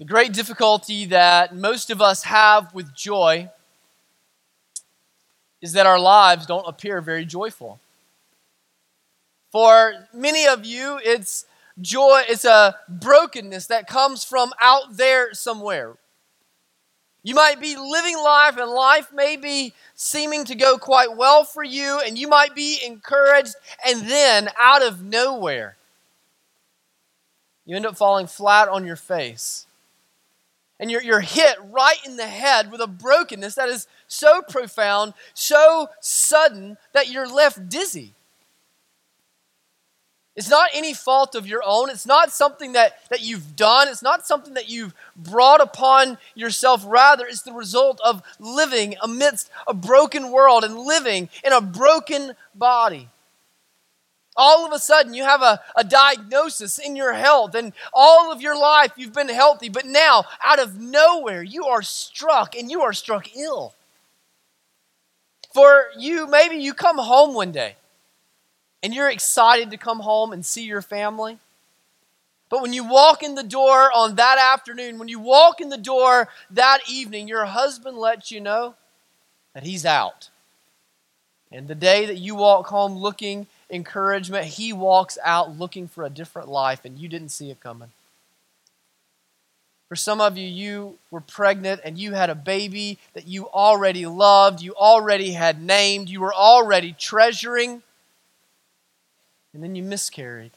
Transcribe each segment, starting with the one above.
The great difficulty that most of us have with joy is that our lives don't appear very joyful. For many of you, it's joy, it's a brokenness that comes from out there somewhere. You might be living life, and life may be seeming to go quite well for you, and you might be encouraged, and then out of nowhere, you end up falling flat on your face. And you're, you're hit right in the head with a brokenness that is so profound, so sudden, that you're left dizzy. It's not any fault of your own. It's not something that, that you've done. It's not something that you've brought upon yourself. Rather, it's the result of living amidst a broken world and living in a broken body. All of a sudden, you have a, a diagnosis in your health, and all of your life you've been healthy, but now, out of nowhere, you are struck and you are struck ill. For you, maybe you come home one day and you're excited to come home and see your family. But when you walk in the door on that afternoon, when you walk in the door that evening, your husband lets you know that he's out. And the day that you walk home looking encouragement, he walks out looking for a different life, and you didn't see it coming. For some of you, you were pregnant and you had a baby that you already loved, you already had named, you were already treasuring and then you miscarried.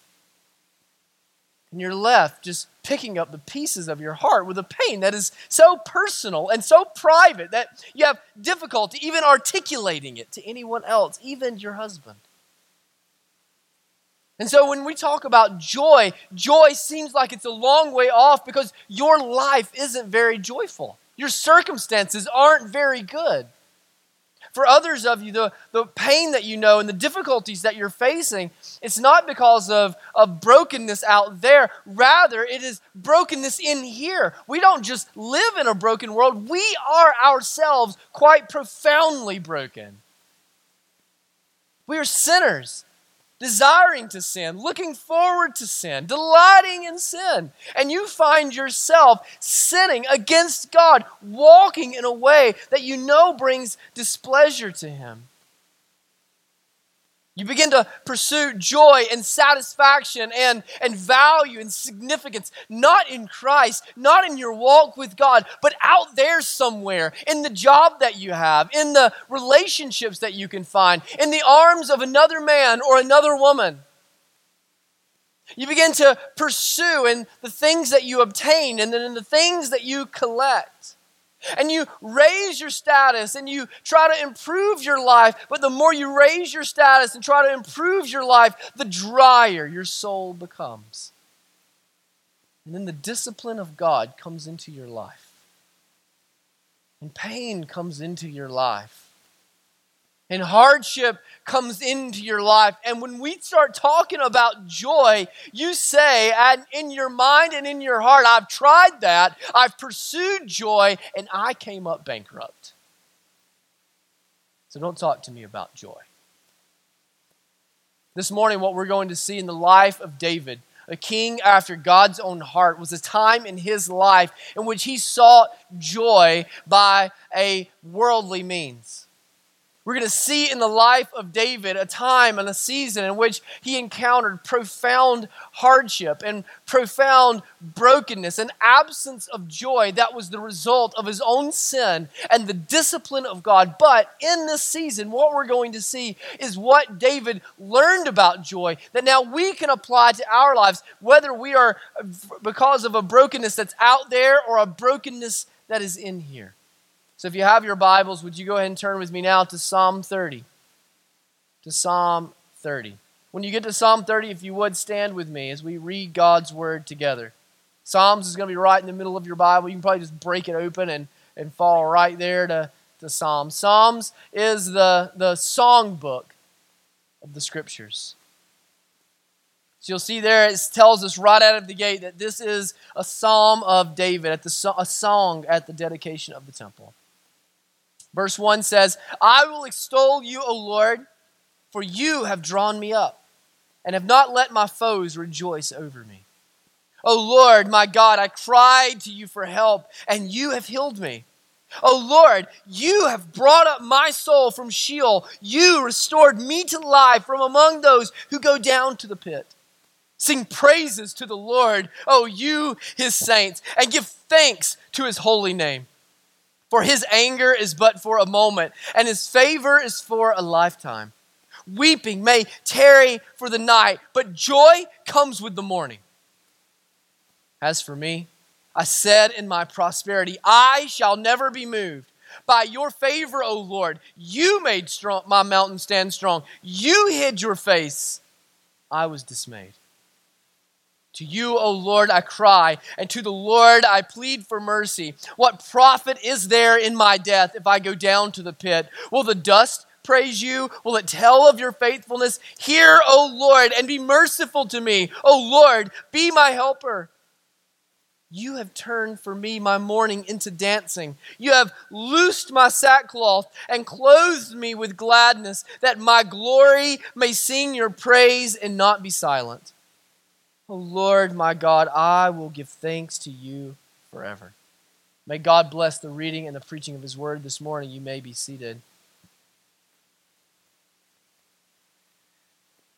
And you're left just picking up the pieces of your heart with a pain that is so personal and so private that you have difficulty even articulating it to anyone else, even your husband. And so when we talk about joy, joy seems like it's a long way off because your life isn't very joyful. Your circumstances aren't very good. For others of you, the, the pain that you know and the difficulties that you're facing, it's not because of, of brokenness out there. Rather, it is brokenness in here. We don't just live in a broken world, we are ourselves quite profoundly broken. We are sinners desiring to sin, looking forward to sin, delighting in sin, and you find yourself sinning against God, walking in a way that you know brings displeasure to Him. You begin to pursue joy and satisfaction and, and value and significance, not in Christ, not in your walk with God, but out there somewhere, in the job that you have, in the relationships that you can find, in the arms of another man or another woman. You begin to pursue in the things that you obtain and then in the things that you collect and you raise your status and you try to improve your life, but the more you raise your status and try to improve your life, the drier your soul becomes. And then the discipline of God comes into your life, and pain comes into your life and hardship comes into your life. And when we start talking about joy, you say, and in your mind and in your heart, I've tried that, I've pursued joy, and I came up bankrupt. So don't talk to me about joy. This morning, what we're going to see in the life of David, a king after God's own heart, was a time in his life in which he sought joy by a worldly means. We're going to see in the life of David a time and a season in which he encountered profound hardship and profound brokenness, an absence of joy that was the result of his own sin and the discipline of God. But in this season, what we're going to see is what David learned about joy that now we can apply to our lives, whether we are because of a brokenness that's out there or a brokenness that is in here. So if you have your Bibles, would you go ahead and turn with me now to Psalm 30? To Psalm 30. When you get to Psalm 30, if you would stand with me as we read God's word together. Psalms is going to be right in the middle of your Bible. You can probably just break it open and, and fall right there to, to Psalms. Psalms is the, the song book of the scriptures. So you'll see there it tells us right out of the gate that this is a psalm of David, at the, a song at the dedication of the temple. Verse 1 says, I will extol you, O Lord, for you have drawn me up and have not let my foes rejoice over me. O Lord, my God, I cried to you for help, and you have healed me. O Lord, you have brought up my soul from Sheol. You restored me to life from among those who go down to the pit. Sing praises to the Lord, O you, his saints, and give thanks to his holy name. For his anger is but for a moment, and his favor is for a lifetime. Weeping may tarry for the night, but joy comes with the morning. As for me, I said in my prosperity, I shall never be moved. By your favor, O Lord, you made strong, my mountain stand strong. You hid your face. I was dismayed. To you, O Lord, I cry, and to the Lord I plead for mercy. What profit is there in my death if I go down to the pit? Will the dust praise you? Will it tell of your faithfulness? Hear, O Lord, and be merciful to me. O Lord, be my helper. You have turned for me my mourning into dancing. You have loosed my sackcloth and clothed me with gladness, that my glory may sing your praise and not be silent. O Lord my God, I will give thanks to you forever. May God bless the reading and the preaching of his word this morning. You may be seated.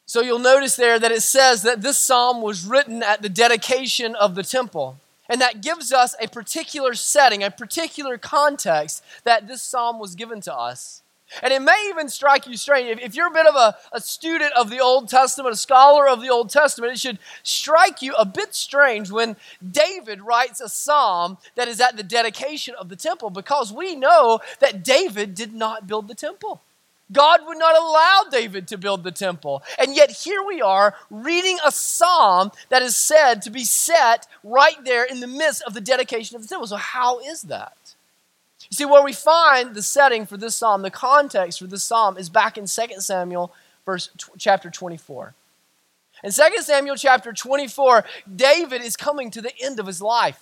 So you'll notice there that it says that this psalm was written at the dedication of the temple. And that gives us a particular setting, a particular context that this psalm was given to us. And it may even strike you strange. If, you're a bit of a, a student of the Old Testament, a scholar of the Old Testament, it should strike you a bit strange when David writes a psalm that is at the dedication of the temple because we know that David did not build the temple. God would not allow David to build the temple. And yet, here we are reading a psalm that is said to be set right there in the midst of the dedication of the temple. So, how is that? You see, where we find the setting for this psalm, the context for this psalm, is back in 2 Samuel, verse, chapter 24. In 2 Samuel chapter 24, David is coming to the end of his life.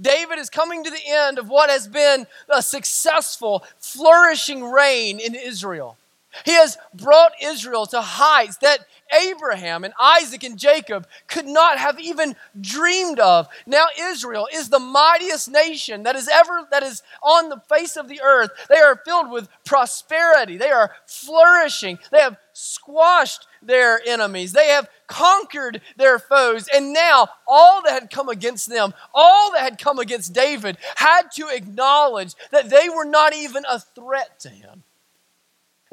David is coming to the end of what has been a successful, flourishing reign in Israel. He has brought Israel to heights that Abraham and Isaac and Jacob could not have even dreamed of. Now Israel is the mightiest nation that is ever that is on the face of the earth. They are filled with prosperity. They are flourishing. They have squashed their enemies. They have conquered their foes. And now all that had come against them, all that had come against David had to acknowledge that they were not even a threat to him.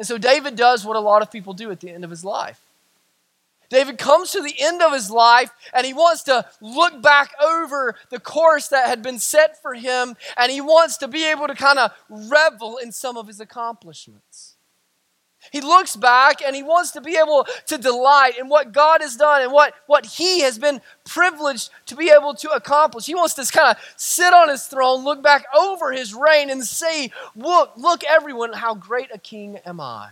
And so David does what a lot of people do at the end of his life. David comes to the end of his life and he wants to look back over the course that had been set for him and he wants to be able to kind of revel in some of his accomplishments. He looks back and he wants to be able to delight in what God has done and what, what he has been privileged to be able to accomplish. He wants to kind of sit on his throne, look back over his reign, and say, Look, look, everyone, how great a king am I.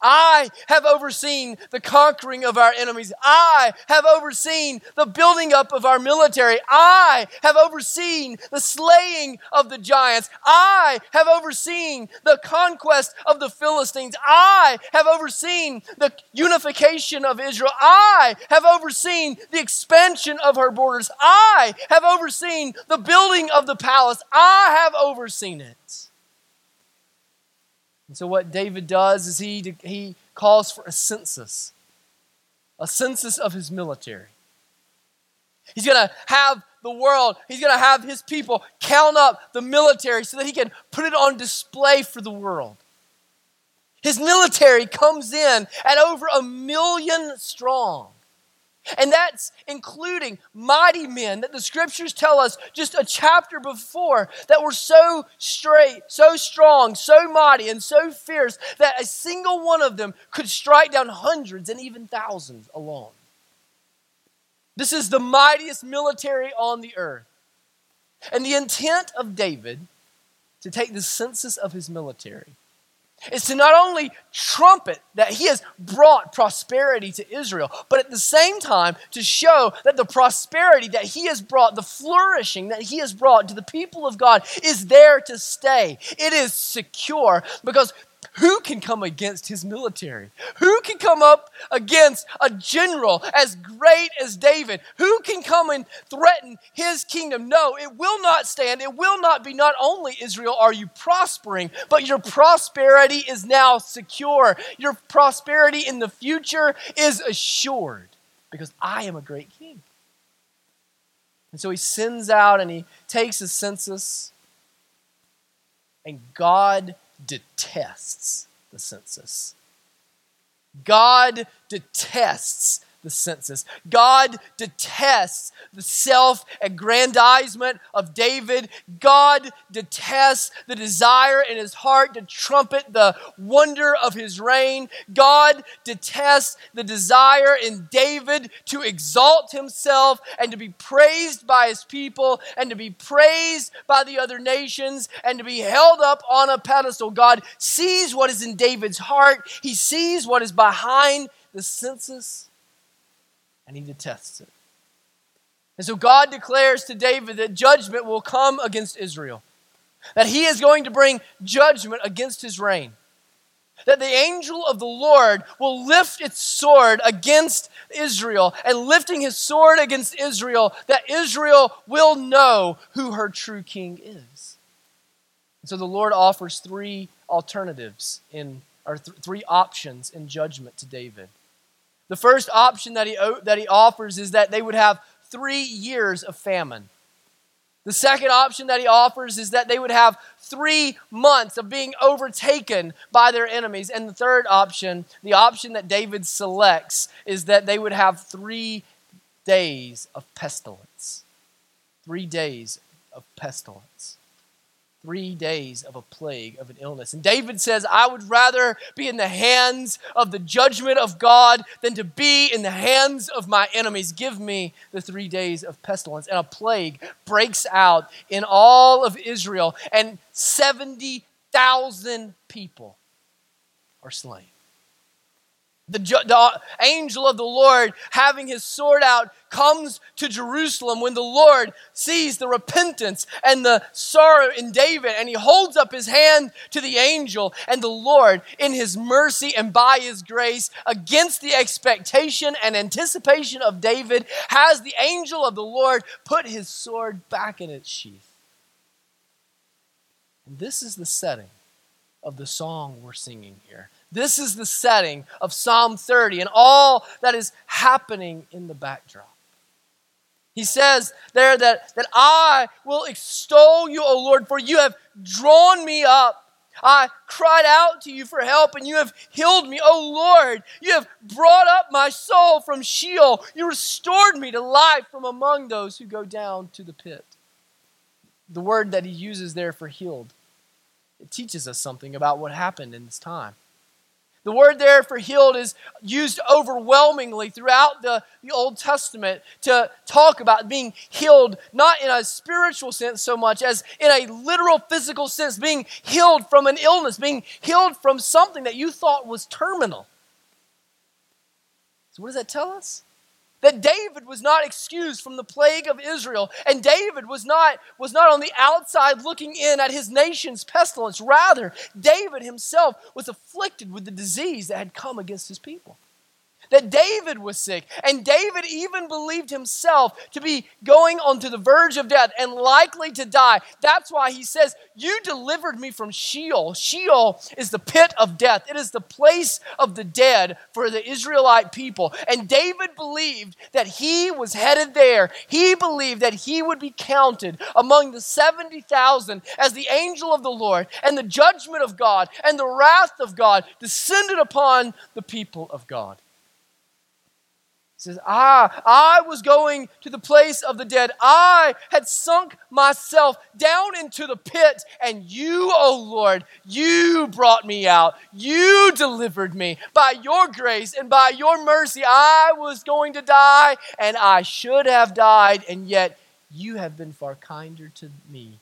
I have overseen the conquering of our enemies. I have overseen the building up of our military. I have overseen the slaying of the giants. I have overseen the conquest of the Philistines. I have overseen the unification of Israel. I have overseen the expansion of her borders. I have overseen the building of the palace. I have overseen it. And so, what David does is he, he calls for a census, a census of his military. He's going to have the world, he's going to have his people count up the military so that he can put it on display for the world. His military comes in at over a million strong. And that's including mighty men that the scriptures tell us just a chapter before that were so straight, so strong, so mighty, and so fierce that a single one of them could strike down hundreds and even thousands alone. This is the mightiest military on the earth. And the intent of David to take the census of his military is to not only trumpet that he has brought prosperity to Israel, but at the same time to show that the prosperity that he has brought, the flourishing that he has brought to the people of God is there to stay. It is secure because who can come against his military? Who can come up against a general as great as David? Who can come and threaten his kingdom? No, it will not stand. It will not be. Not only, Israel, are you prospering, but your prosperity is now secure. Your prosperity in the future is assured because I am a great king. And so he sends out and he takes a census, and God detests the census. God detests the census. God detests the self aggrandizement of David. God detests the desire in his heart to trumpet the wonder of his reign. God detests the desire in David to exalt himself and to be praised by his people and to be praised by the other nations and to be held up on a pedestal. God sees what is in David's heart, he sees what is behind the census and he detests it. And so God declares to David that judgment will come against Israel, that he is going to bring judgment against his reign, that the angel of the Lord will lift its sword against Israel, and lifting his sword against Israel, that Israel will know who her true king is. And so the Lord offers three alternatives in or th- three options in judgment to David. The first option that he, that he offers is that they would have three years of famine. The second option that he offers is that they would have three months of being overtaken by their enemies. And the third option, the option that David selects, is that they would have three days of pestilence. Three days of pestilence three days of a plague, of an illness. And David says, I would rather be in the hands of the judgment of God than to be in the hands of my enemies. Give me the three days of pestilence. And a plague breaks out in all of Israel, and 70,000 people are slain. The, the, angel of the Lord, having his sword out, comes to Jerusalem when the Lord sees the repentance and the sorrow in David, and he holds up his hand to the angel, and the Lord, in his mercy and by his grace, against the expectation and anticipation of David, has the angel of the Lord put his sword back in its sheath. And this is the setting of the song we're singing here. This is the setting of Psalm 30 and all that is happening in the backdrop. He says there that, that I will extol you, O Lord, for you have drawn me up. I cried out to you for help, and you have healed me. O Lord, you have brought up my soul from Sheol. You restored me to life from among those who go down to the pit. The word that he uses there for healed, it teaches us something about what happened in this time. The word there for healed is used overwhelmingly throughout the, the Old Testament to talk about being healed, not in a spiritual sense so much as in a literal physical sense, being healed from an illness, being healed from something that you thought was terminal. So, what does that tell us? That David was not excused from the plague of Israel, and David was not, was not on the outside looking in at his nation's pestilence. Rather, David himself was afflicted with the disease that had come against his people that David was sick. And David even believed himself to be going onto the verge of death and likely to die. That's why he says, You delivered me from Sheol. Sheol is the pit of death, it is the place of the dead for the Israelite people. And David believed that he was headed there. He believed that he would be counted among the 70,000 as the angel of the Lord and the judgment of God and the wrath of God descended upon the people of God says, Ah, I was going to the place of the dead. I had sunk myself down into the pit, and you, O oh Lord, you brought me out. You delivered me. By your grace and by your mercy, I was going to die, and I should have died, and yet you have been far kinder to me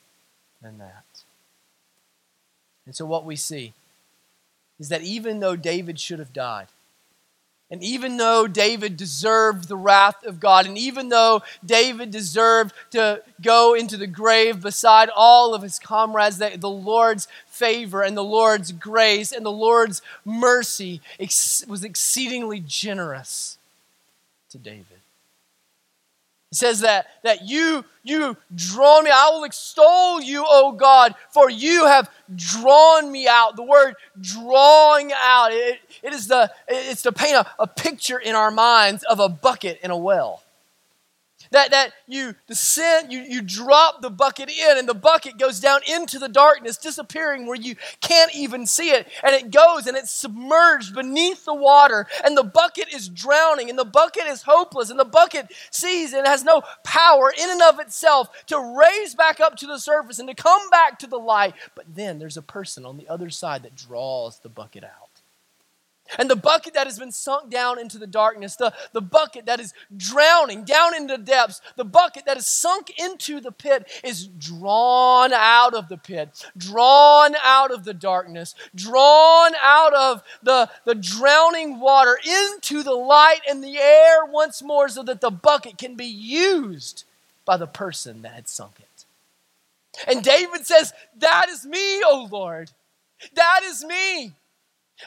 than that. And so, what we see is that even though David should have died, and even though David deserved the wrath of God, and even though David deserved to go into the grave beside all of his comrades, the Lord's favor and the Lord's grace and the Lord's mercy was exceedingly generous to David. He says that, that you, you drawn me. I will extol you, O God, for you have drawn me out. The word drawing out, it, it is the, it's to paint a, a picture in our minds of a bucket in a well that, that you descend, you, you drop the bucket in, and the bucket goes down into the darkness, disappearing where you can't even see it. And it goes and it's submerged beneath the water, and the bucket is drowning, and the bucket is hopeless, and the bucket sees and has no power in and of itself to raise back up to the surface and to come back to the light. But then there's a person on the other side that draws the bucket out. And the bucket that has been sunk down into the darkness, the, the bucket that is drowning down into the depths, the bucket that is sunk into the pit is drawn out of the pit, drawn out of the darkness, drawn out of the, the drowning water into the light and the air once more so that the bucket can be used by the person that had sunk it. And David says, That is me, O Lord. That is me.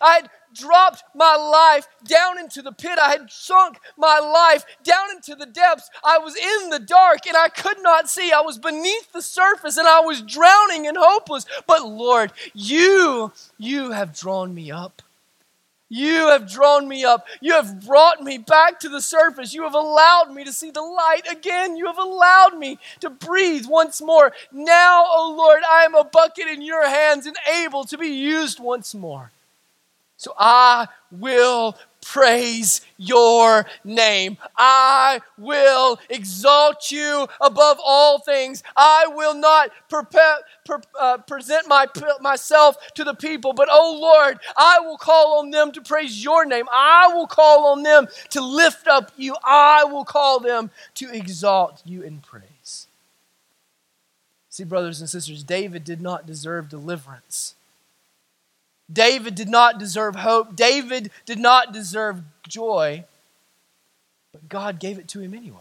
I had dropped my life down into the pit. I had sunk my life down into the depths. I was in the dark and I could not see. I was beneath the surface and I was drowning and hopeless. But Lord, you, you have drawn me up. You have drawn me up. You have brought me back to the surface. You have allowed me to see the light again. You have allowed me to breathe once more. Now, O oh Lord, I am a bucket in your hands and able to be used once more. So I will praise your name. I will exalt you above all things. I will not uh, present my, myself to the people, but oh Lord, I will call on them to praise your name. I will call on them to lift up you. I will call them to exalt you in praise. See, brothers and sisters, David did not deserve deliverance. David did not deserve hope. David did not deserve joy. But God gave it to him anyway.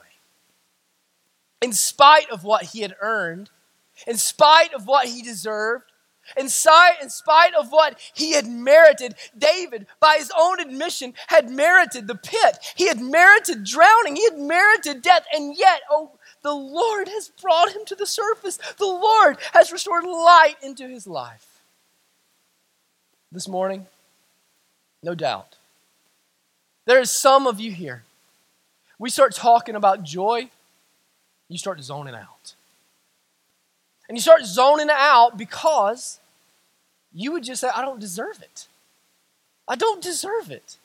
In spite of what he had earned, in spite of what he deserved, in spite, in spite of what he had merited, David, by his own admission, had merited the pit. He had merited drowning. He had merited death. And yet, oh, the Lord has brought him to the surface. The Lord has restored light into his life this morning? No doubt. There is some of you here. We start talking about joy, you start zoning out. And you start zoning out because you would just say, I don't deserve it. I don't deserve it.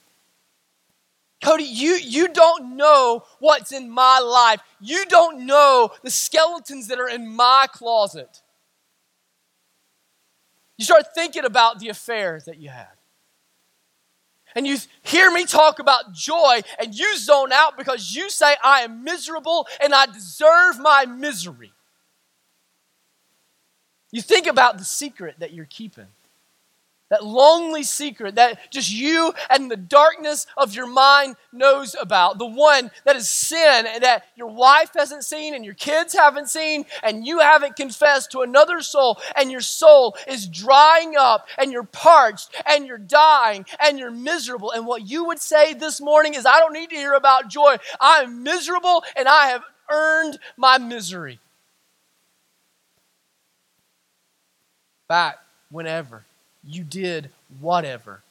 Cody, you, you don't know what's in my life. You don't know the skeletons that are in my closet. You start thinking about the affair that you had. And you hear me talk about joy, and you zone out because you say, I am miserable and I deserve my misery. You think about the secret that you're keeping. That lonely secret that just you and the darkness of your mind knows about. The one that is sin and that your wife hasn't seen and your kids haven't seen and you haven't confessed to another soul and your soul is drying up and you're parched and you're dying and you're miserable. And what you would say this morning is, I don't need to hear about joy. I'm miserable and I have earned my misery. Back whenever you did whatever.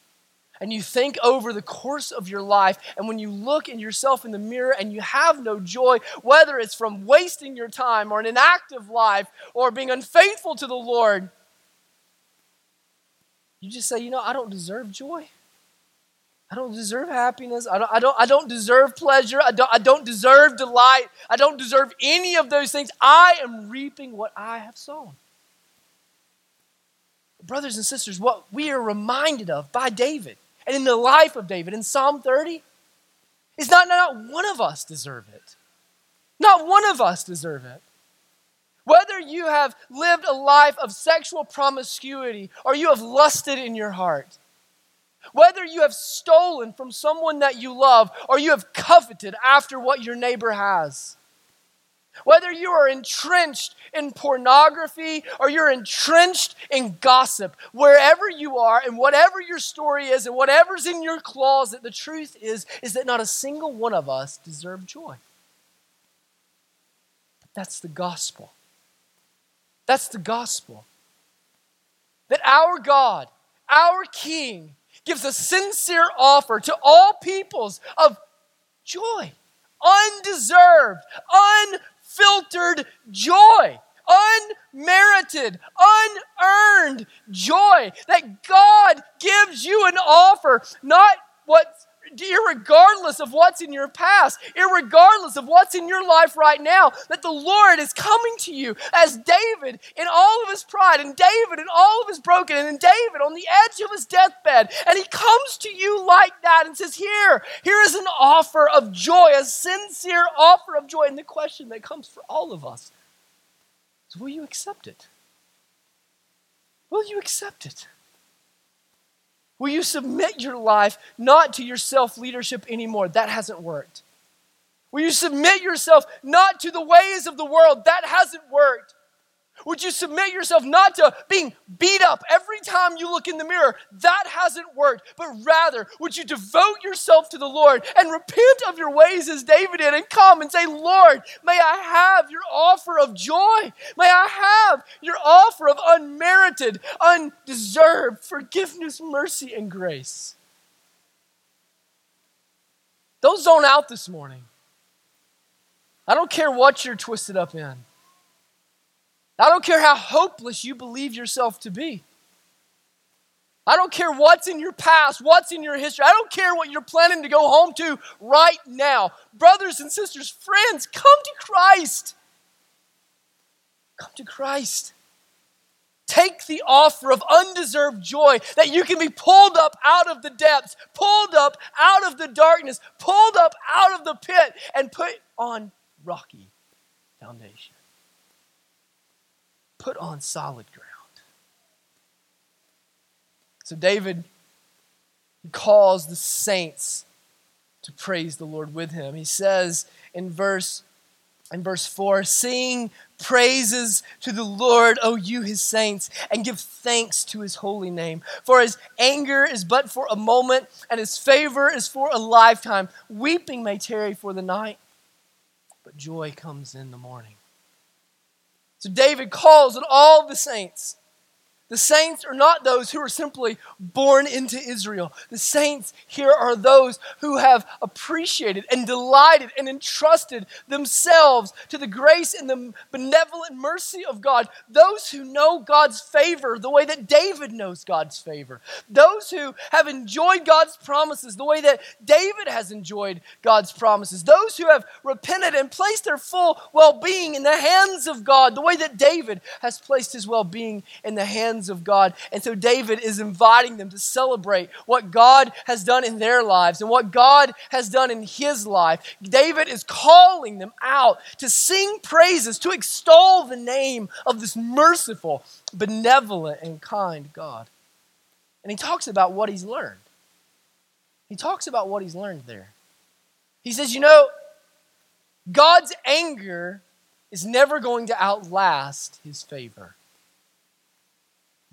And you think over the course of your life, and when you look in yourself in the mirror and you have no joy, whether it's from wasting your time or an inactive life or being unfaithful to the Lord, you just say, you know, I don't deserve joy. I don't deserve happiness. I don't, I don't, I don't deserve pleasure. I don't, I don't deserve delight. I don't deserve any of those things. I am reaping what I have sown brothers and sisters, what we are reminded of by David and in the life of David in Psalm 30 is not, not one of us deserve it. Not one of us deserve it. Whether you have lived a life of sexual promiscuity or you have lusted in your heart, whether you have stolen from someone that you love or you have coveted after what your neighbor has, Whether you are entrenched in pornography or you're entrenched in gossip, wherever you are and whatever your story is and whatever's in your closet, the truth is, is that not a single one of us deserve joy. But That's the gospel. That's the gospel. That our God, our King, gives a sincere offer to all peoples of joy, undeserved, unfiltered joy, unmerited, unearned joy. That God gives you an offer, not what irregardless of what's in your past, irregardless of what's in your life right now, that the Lord is coming to you as David in all of his pride, and David in all of his broken, and David on the edge of his deathbed. And he comes to you like that and says, Here, here is an offer of joy, a sincere offer of joy. And the question that comes for all of us is, Will you accept it? Will you accept it? Will you submit your life not to your self leadership anymore? That hasn't worked. Will you submit yourself not to the ways of the world? That hasn't worked. Would you submit yourself not to being beat up every time you look in the mirror? That hasn't worked. But rather, would you devote yourself to the Lord and repent of your ways as David did and come and say, Lord, may I have your offer of joy. May I have your offer of unmerited, undeserved forgiveness, mercy, and grace. Don't zone out this morning. I don't care what you're twisted up in. I don't care how hopeless you believe yourself to be. I don't care what's in your past, what's in your history. I don't care what you're planning to go home to right now. Brothers and sisters, friends, come to Christ. Come to Christ. Take the offer of undeserved joy that you can be pulled up out of the depths, pulled up out of the darkness, pulled up out of the pit, and put on rocky foundation put on solid ground. So David calls the saints to praise the Lord with him. He says in verse in verse 4, sing praises to the Lord, O you his saints, and give thanks to his holy name. For his anger is but for a moment, and his favor is for a lifetime. Weeping may tarry for the night, but joy comes in the morning. So David calls on all the saints the saints are not those who are simply born into Israel. The saints here are those who have appreciated and delighted and entrusted themselves to the grace and the benevolent mercy of God. Those who know God's favor the way that David knows God's favor. Those who have enjoyed God's promises the way that David has enjoyed God's promises. Those who have repented and placed their full well being in the hands of God the way that David has placed his well being in the hands hands of God. And so David is inviting them to celebrate what God has done in their lives and what God has done in his life. David is calling them out to sing praises, to extol the name of this merciful, benevolent, and kind God. And he talks about what he's learned. He talks about what he's learned there. He says, You know, God's anger is never going to outlast his favor.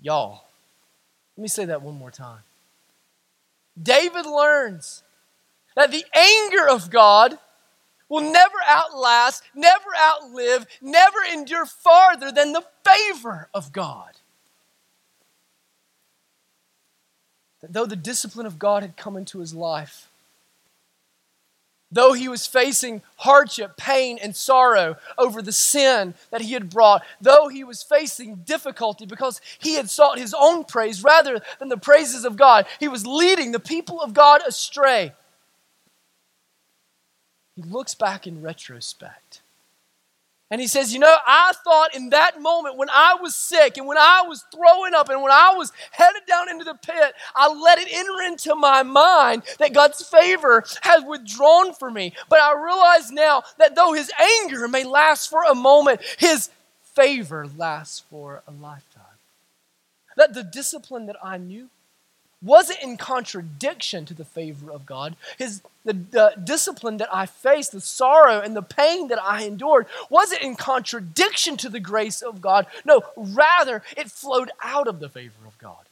Y'all, let me say that one more time. David learns that the anger of God will never outlast, never outlive, never endure farther than the favor of God. That though the discipline of God had come into his life, Though he was facing hardship, pain, and sorrow over the sin that he had brought, though he was facing difficulty because he had sought his own praise rather than the praises of God, he was leading the people of God astray. He looks back in retrospect and he says, You know, I thought in that moment when I was sick and when I was throwing up and when I was headed down into the pit, I let it enter into my mind that God's favor has withdrawn from me. But I realize now that though his anger may last for a moment, his favor lasts for a lifetime. That the discipline that I knew, wasn't in contradiction to the favor of God. His the, the discipline that I faced, the sorrow and the pain that I endured, wasn't in contradiction to the grace of God. No, rather, it flowed out of the favor of God.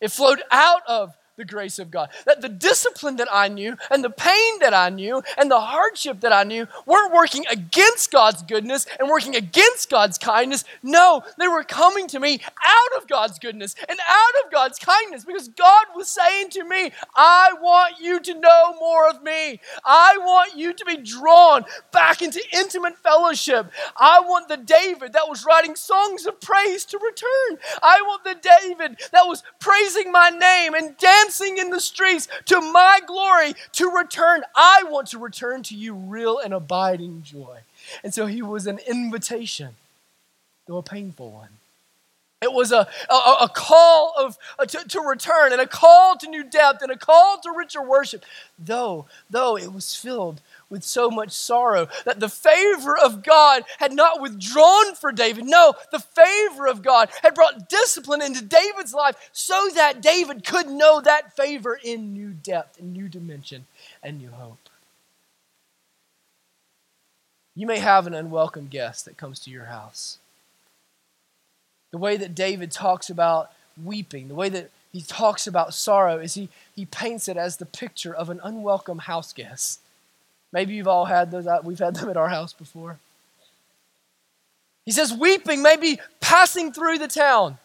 It flowed out of the grace of God. That the discipline that I knew and the pain that I knew and the hardship that I knew weren't working against God's goodness and working against God's kindness. No, they were coming to me out of God's goodness and out of God's kindness because God was saying to me, I want you to know more of me. I want you to be drawn back into intimate fellowship. I want the David that was writing songs of praise to return. I want the David that was praising my name and dancing dancing in the streets to my glory to return. I want to return to you real and abiding joy. And so he was an invitation, though a painful one. It was a, a, a call of, uh, to, to return and a call to new depth and a call to richer worship, though, though it was filled with so much sorrow that the favor of God had not withdrawn for David. No, the favor of God had brought discipline into David's life so that David could know that favor in new depth, in new dimension, and new hope. You may have an unwelcome guest that comes to your house. The way that David talks about weeping, the way that he talks about sorrow, is he, he paints it as the picture of an unwelcome house guest Maybe you've all had those, we've had them at our house before. He says, weeping may be passing through the town,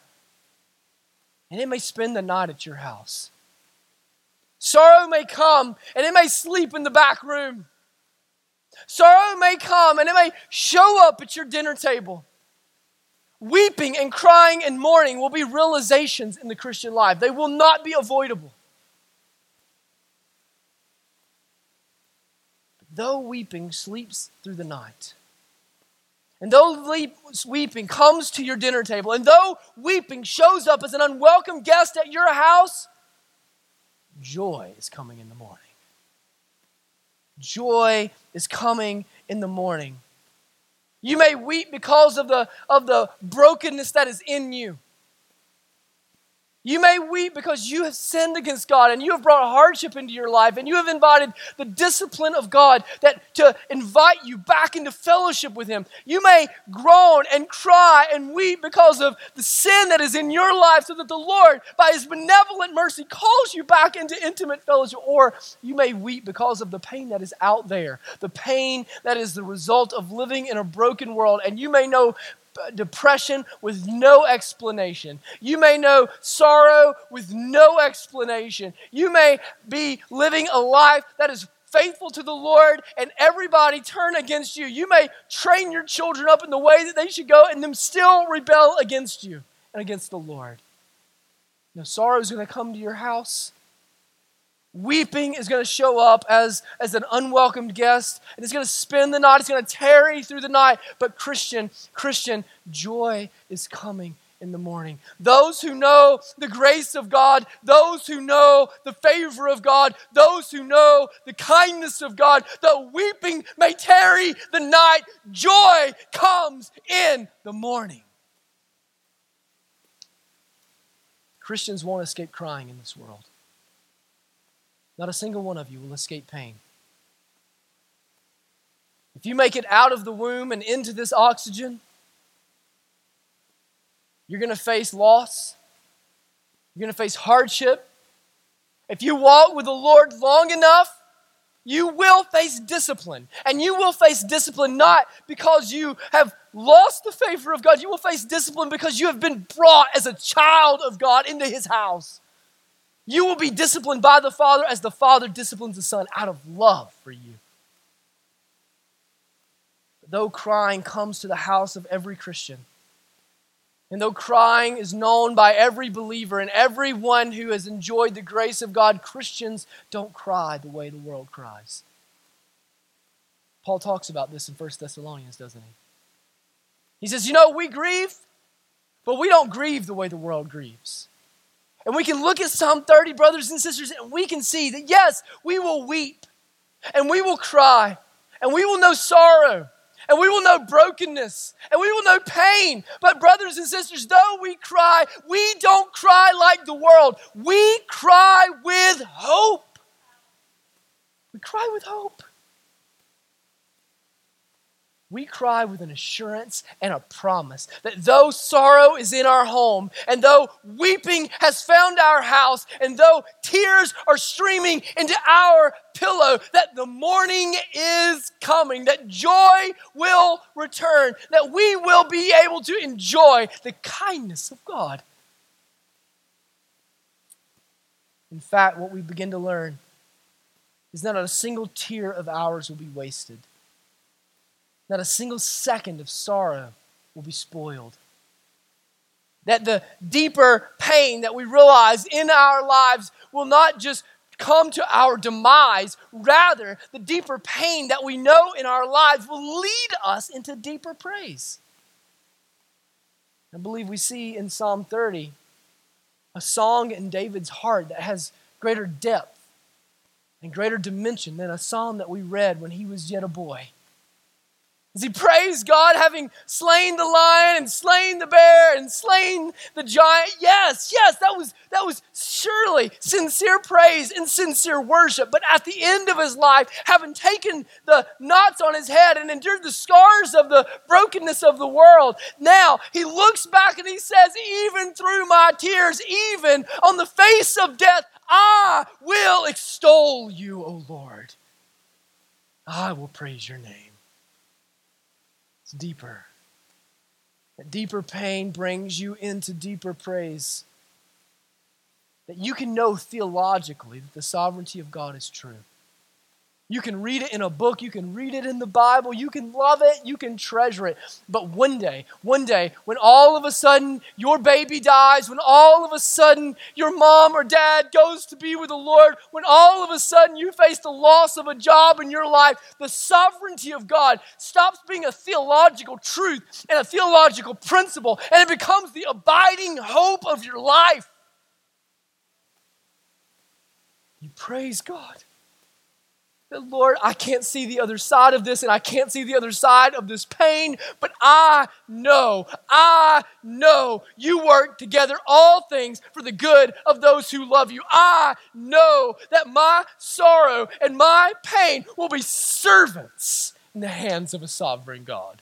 and it may spend the night at your house. Sorrow may come, and it may sleep in the back room. Sorrow may come, and it may show up at your dinner table. Weeping and crying and mourning will be realizations in the Christian life, they will not be avoidable. Though weeping sleeps through the night, and though weeping comes to your dinner table, and though weeping shows up as an unwelcome guest at your house, joy is coming in the morning. Joy is coming in the morning. You may weep because of the, of the brokenness that is in you. You may weep because you have sinned against God and you have brought hardship into your life and you have invited the discipline of God that to invite you back into fellowship with Him. You may groan and cry and weep because of the sin that is in your life so that the Lord, by His benevolent mercy, calls you back into intimate fellowship. Or you may weep because of the pain that is out there, the pain that is the result of living in a broken world. And you may know Uh, depression with no explanation. You may know sorrow with no explanation. You may be living a life that is faithful to the Lord and everybody turn against you. You may train your children up in the way that they should go and them still rebel against you and against the Lord. Now, sorrow is going to come to your house. Weeping is going to show up as, as an unwelcomed guest, and it's going to spend the night, it's going to tarry through the night. But Christian, Christian, joy is coming in the morning. Those who know the grace of God, those who know the favor of God, those who know the kindness of God, though weeping may tarry the night, joy comes in the morning. Christians won't escape crying in this world. Not a single one of you will escape pain. If you make it out of the womb and into this oxygen, you're going to face loss. You're going to face hardship. If you walk with the Lord long enough, you will face discipline. And you will face discipline not because you have lost the favor of God. You will face discipline because you have been brought as a child of God into his house. You will be disciplined by the Father as the Father disciplines the Son out of love for you. Though crying comes to the house of every Christian, and though crying is known by every believer and everyone who has enjoyed the grace of God, Christians don't cry the way the world cries. Paul talks about this in 1 Thessalonians, doesn't he? He says, You know, we grieve, but we don't grieve the way the world grieves. And we can look at Psalm 30, brothers and sisters, and we can see that yes, we will weep and we will cry and we will know sorrow. and we will know brokenness and we will know pain. But, brothers and sisters, though we cry, we don't cry like the world. We cry with hope. We cry with hope we cry with an assurance and a promise that though sorrow is in our home, and though weeping has found our house, and though tears are streaming into our pillow, that the morning is coming, that joy will return, that we will be able to enjoy the kindness of God. In fact, what we begin to learn is not a single tear of ours will be wasted not a single second of sorrow will be spoiled. That the deeper pain that we realize in our lives will not just come to our demise, rather, the deeper pain that we know in our lives will lead us into deeper praise. I believe we see in Psalm 30 a song in David's heart that has greater depth and greater dimension than a psalm that we read when he was yet a boy. As he praised God, having slain the lion and slain the bear and slain the giant. Yes, yes, that was, that was surely sincere praise and sincere worship. But at the end of his life, having taken the knots on his head and endured the scars of the brokenness of the world, now he looks back and he says, Even through my tears, even on the face of death, I will extol you, O Lord. I will praise your name. Deeper. That deeper pain brings you into deeper praise. That you can know theologically that the sovereignty of God is true. You can read it in a book, you can read it in the Bible, you can love it, you can treasure it. But one day, one day, when all of a sudden your baby dies, when all of a sudden your mom or dad goes to be with the Lord, when all of a sudden you face the loss of a job in your life, the sovereignty of God stops being a theological truth and a theological principle, and it becomes the abiding hope of your life. You praise God Lord, I can't see the other side of this and I can't see the other side of this pain, but I know, I know you work together all things for the good of those who love you. I know that my sorrow and my pain will be servants in the hands of a sovereign God.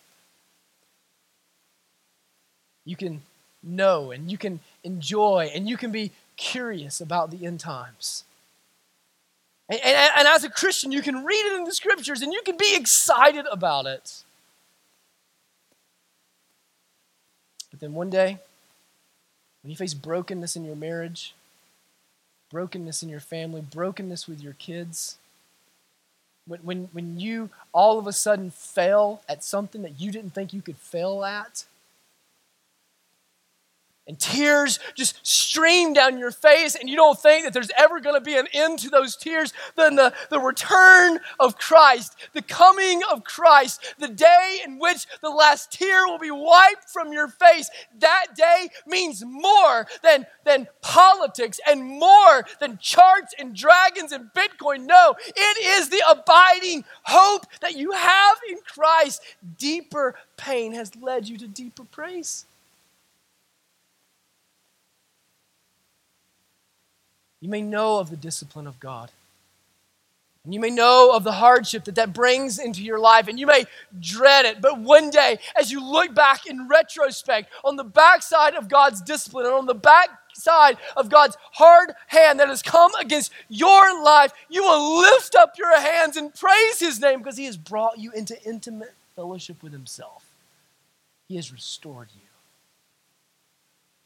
You can know and you can enjoy and you can be curious about the end times. And, and, and, as a Christian, you can read it in the scriptures and you can be excited about it. But then one day, when you face brokenness in your marriage, brokenness in your family, brokenness with your kids, when, when, when you all of a sudden fail at something that you didn't think you could fail at, and tears just stream down your face, and you don't think that there's ever going to be an end to those tears, then the, the return of Christ, the coming of Christ, the day in which the last tear will be wiped from your face, that day means more than, than politics and more than charts and dragons and Bitcoin. No, it is the abiding hope that you have in Christ. Deeper pain has led you to deeper praise. You may know of the discipline of God. And you may know of the hardship that that brings into your life, and you may dread it. But one day, as you look back in retrospect on the backside of God's discipline and on the backside of God's hard hand that has come against your life, you will lift up your hands and praise His name because He has brought you into intimate fellowship with Himself. He has restored you.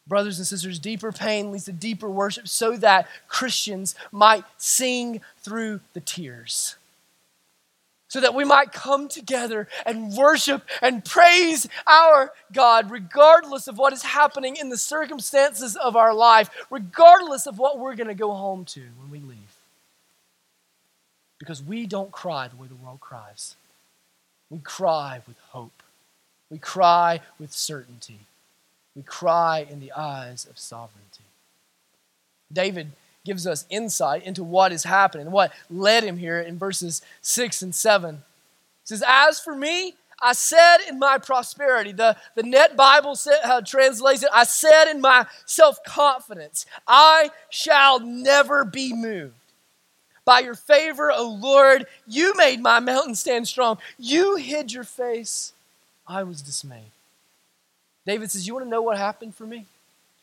Brothers and sisters, deeper pain leads to deeper worship so that Christians might sing through the tears. So that we might come together and worship and praise our God, regardless of what is happening in the circumstances of our life, regardless of what we're going to go home to when we leave. Because we don't cry the way the world cries. We cry with hope, we cry with certainty. We cry in the eyes of sovereignty. David gives us insight into what is happening, what led him here in verses 6 and 7. He says, As for me, I said in my prosperity, the, the Net Bible sa- uh, translates it, I said in my self confidence, I shall never be moved. By your favor, O Lord, you made my mountain stand strong. You hid your face. I was dismayed. David says, You want to know what happened for me?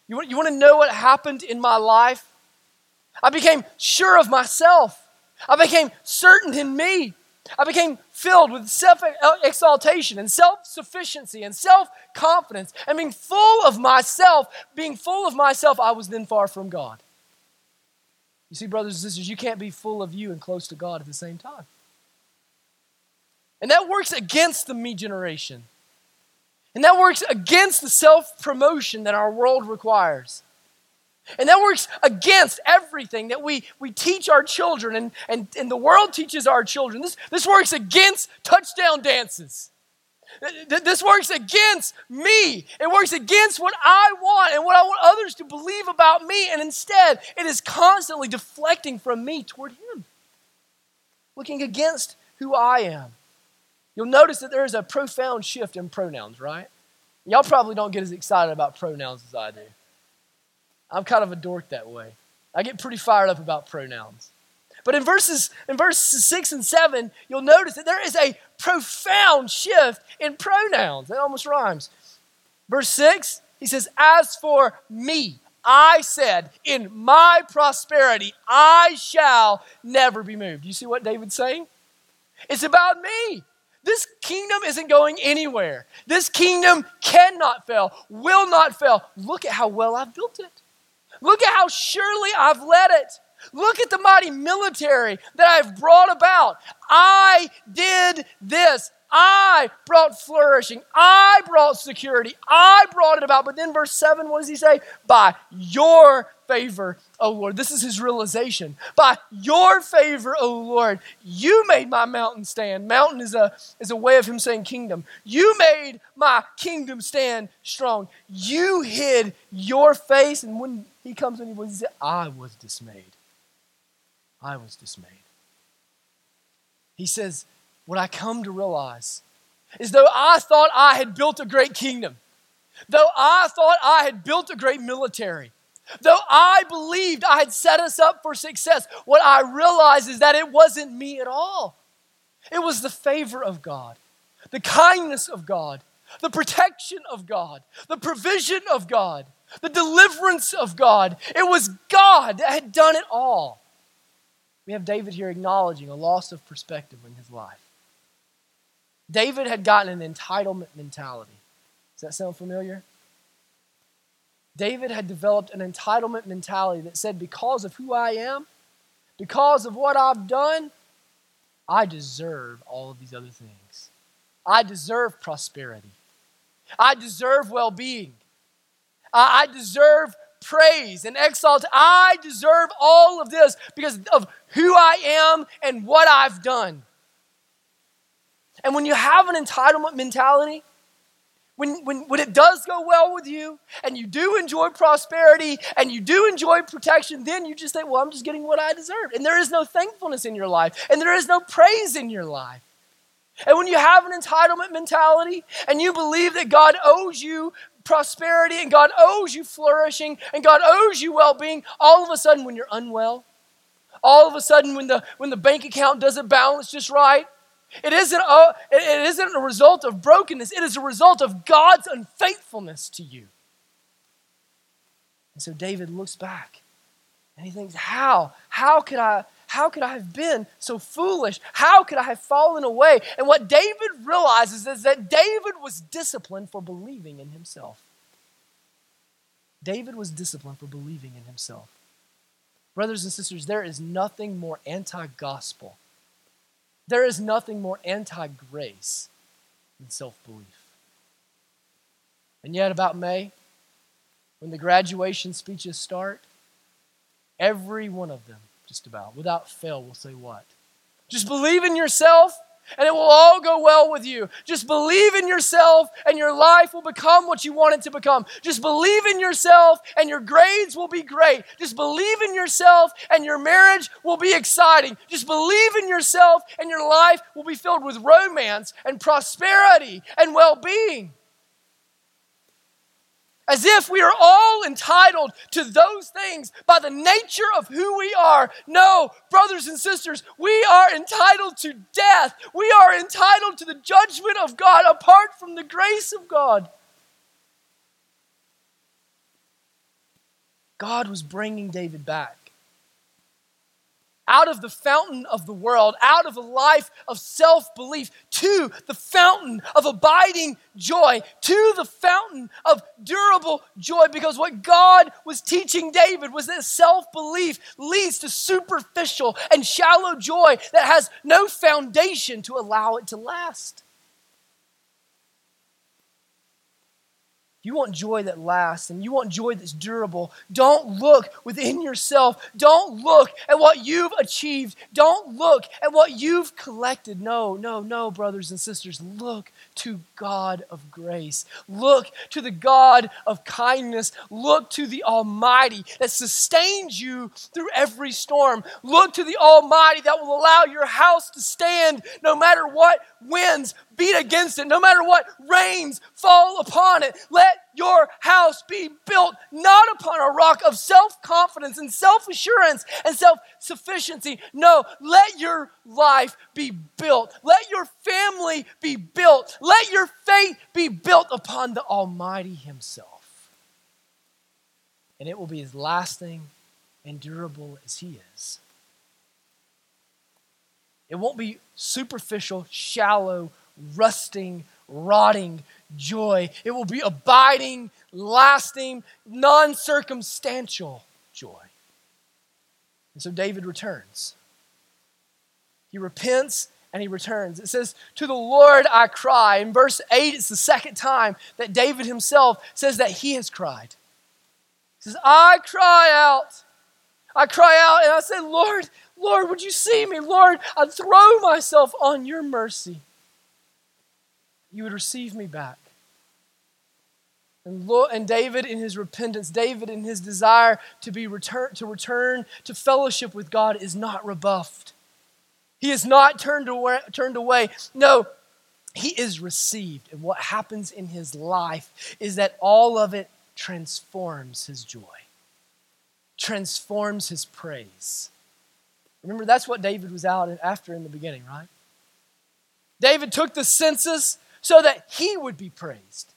You want, you want to know what happened in my life? I became sure of myself. I became certain in me. I became filled with self exaltation and self sufficiency and self confidence. And being full of myself, being full of myself, I was then far from God. You see, brothers and sisters, you can't be full of you and close to God at the same time. And that works against the me generation. And that works against the self promotion that our world requires. And that works against everything that we, we teach our children and, and, and the world teaches our children. This, this works against touchdown dances. This works against me. It works against what I want and what I want others to believe about me. And instead, it is constantly deflecting from me toward Him, looking against who I am. You'll notice that there is a profound shift in pronouns, right? Y'all probably don't get as excited about pronouns as I do. I'm kind of a dork that way. I get pretty fired up about pronouns. But in verses in verses 6 and 7, you'll notice that there is a profound shift in pronouns. It almost rhymes. Verse 6, he says, As for me, I said, in my prosperity, I shall never be moved. You see what David's saying? It's about me. This kingdom isn't going anywhere. This kingdom cannot fail, will not fail. Look at how well I've built it. Look at how surely I've led it. Look at the mighty military that I've brought about. I did this. I brought flourishing. I brought security. I brought it about. But then, verse 7, what does he say? By your favor, O Lord. This is his realization. By your favor, O Lord, you made my mountain stand. Mountain is a, is a way of him saying kingdom. You made my kingdom stand strong. You hid your face. And when he comes and he said, I was dismayed. I was dismayed. He says, What I come to realize is though I thought I had built a great kingdom, though I thought I had built a great military, though I believed I had set us up for success, what I realized is that it wasn't me at all. It was the favor of God, the kindness of God, the protection of God, the provision of God, the deliverance of God. It was God that had done it all. We have David here acknowledging a loss of perspective in his life. David had gotten an entitlement mentality. Does that sound familiar? David had developed an entitlement mentality that said, because of who I am, because of what I've done, I deserve all of these other things. I deserve prosperity. I deserve well being. I deserve praise and exalt. I deserve all of this because of who I am and what I've done. And when you have an entitlement mentality, when, when, when it does go well with you and you do enjoy prosperity and you do enjoy protection, then you just think, well, I'm just getting what I deserve. And there is no thankfulness in your life and there is no praise in your life. And when you have an entitlement mentality and you believe that God owes you prosperity and God owes you flourishing and God owes you well being, all of a sudden, when you're unwell, all of a sudden, when the, when the bank account doesn't balance just right, it isn't, a, it isn't a result of brokenness, it is a result of God's unfaithfulness to you. And so David looks back and he thinks, How? How could I? How could I have been so foolish? How could I have fallen away? And what David realizes is that David was disciplined for believing in himself. David was disciplined for believing in himself. Brothers and sisters, there is nothing more anti gospel, there is nothing more anti grace than self belief. And yet, about May, when the graduation speeches start, every one of them just about, without fail, will say what? Just believe in yourself. And it will all go well with you. Just believe in yourself, and your life will become what you want it to become. Just believe in yourself, and your grades will be great. Just believe in yourself, and your marriage will be exciting. Just believe in yourself, and your life will be filled with romance and prosperity and well being as if we are all entitled to those things by the nature of who we are. No, brothers and sisters, we are entitled to death. We are entitled to the judgment of God apart from the grace of God. God was bringing David back out of the fountain of the world, out of a life of self belief, to the fountain of abiding joy, to the fountain of durable joy. Because what God was teaching David was that self belief leads to superficial and shallow joy that has no foundation to allow it to last. You want joy that lasts and you want joy that's durable, don't look within yourself. Don't look at what you've achieved. Don't look at what you've collected. No, no, no, brothers and sisters. Look to God of grace. Look to the God of kindness. Look to the Almighty that sustains you through every storm. Look to the Almighty that will allow your house to stand no matter what winds beat against it, no matter what rains fall upon it. Let your house be built not upon a rock of self confidence and self assurance and self sufficiency. No, let your life be built. Let your family be built. Let your faith be built upon the Almighty Himself. And it will be as lasting and durable as He is. It won't be superficial, shallow, rusting, rotting joy. It will be abiding, lasting, non circumstantial joy. And so David returns. He repents and he returns. It says, To the Lord I cry. In verse 8, it's the second time that David himself says that he has cried. He says, I cry out. I cry out and I say, Lord, Lord, would you see me? Lord, I throw myself on your mercy. You would receive me back. And, Lord, and David in his repentance, David in his desire to be return, to return to fellowship with God is not rebuffed. He is not turned away, turned away. No, he is received. And what happens in his life is that all of it transforms his joy, transforms his praise. Remember, that's what David was out after in the beginning, right? David took the census so that he would be praised.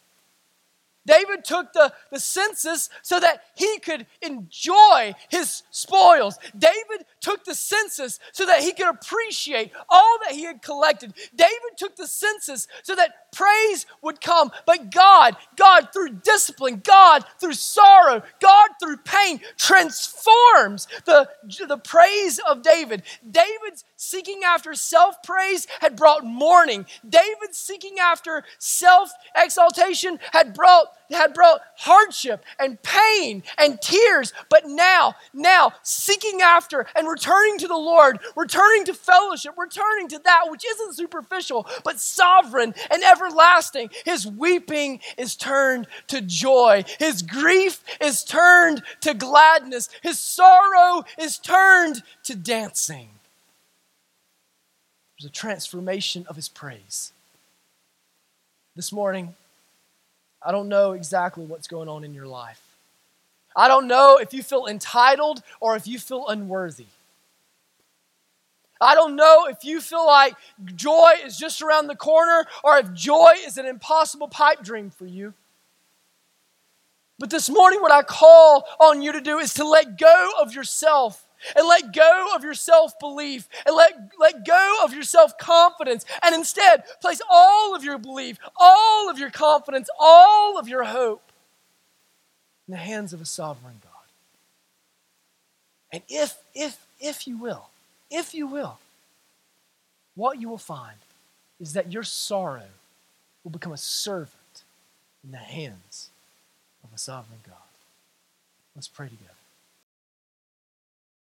David took the, the census so that he could enjoy his spoils. David took the census so that he could appreciate all that he had collected. David took the census so that praise would come. But God, God through discipline, God through sorrow, God through pain transforms the, the praise of David. David's seeking after self praise had brought mourning. David seeking after self exaltation had brought had brought hardship and pain and tears. But now, now, seeking after and returning to the Lord, returning to fellowship, returning to that which isn't superficial, but sovereign and everlasting, his weeping is turned to joy. His grief is turned to gladness. His sorrow is turned to dancing. A transformation of his praise. This morning, I don't know exactly what's going on in your life. I don't know if you feel entitled or if you feel unworthy. I don't know if you feel like joy is just around the corner or if joy is an impossible pipe dream for you. But this morning, what I call on you to do is to let go of yourself and let go of your self belief and let, let go of your self confidence and instead place all of your belief, all of your confidence, all of your hope in the hands of a sovereign God. And if, if, if you will, if you will, what you will find is that your sorrow will become a servant in the hands of a sovereign God. Let's pray together.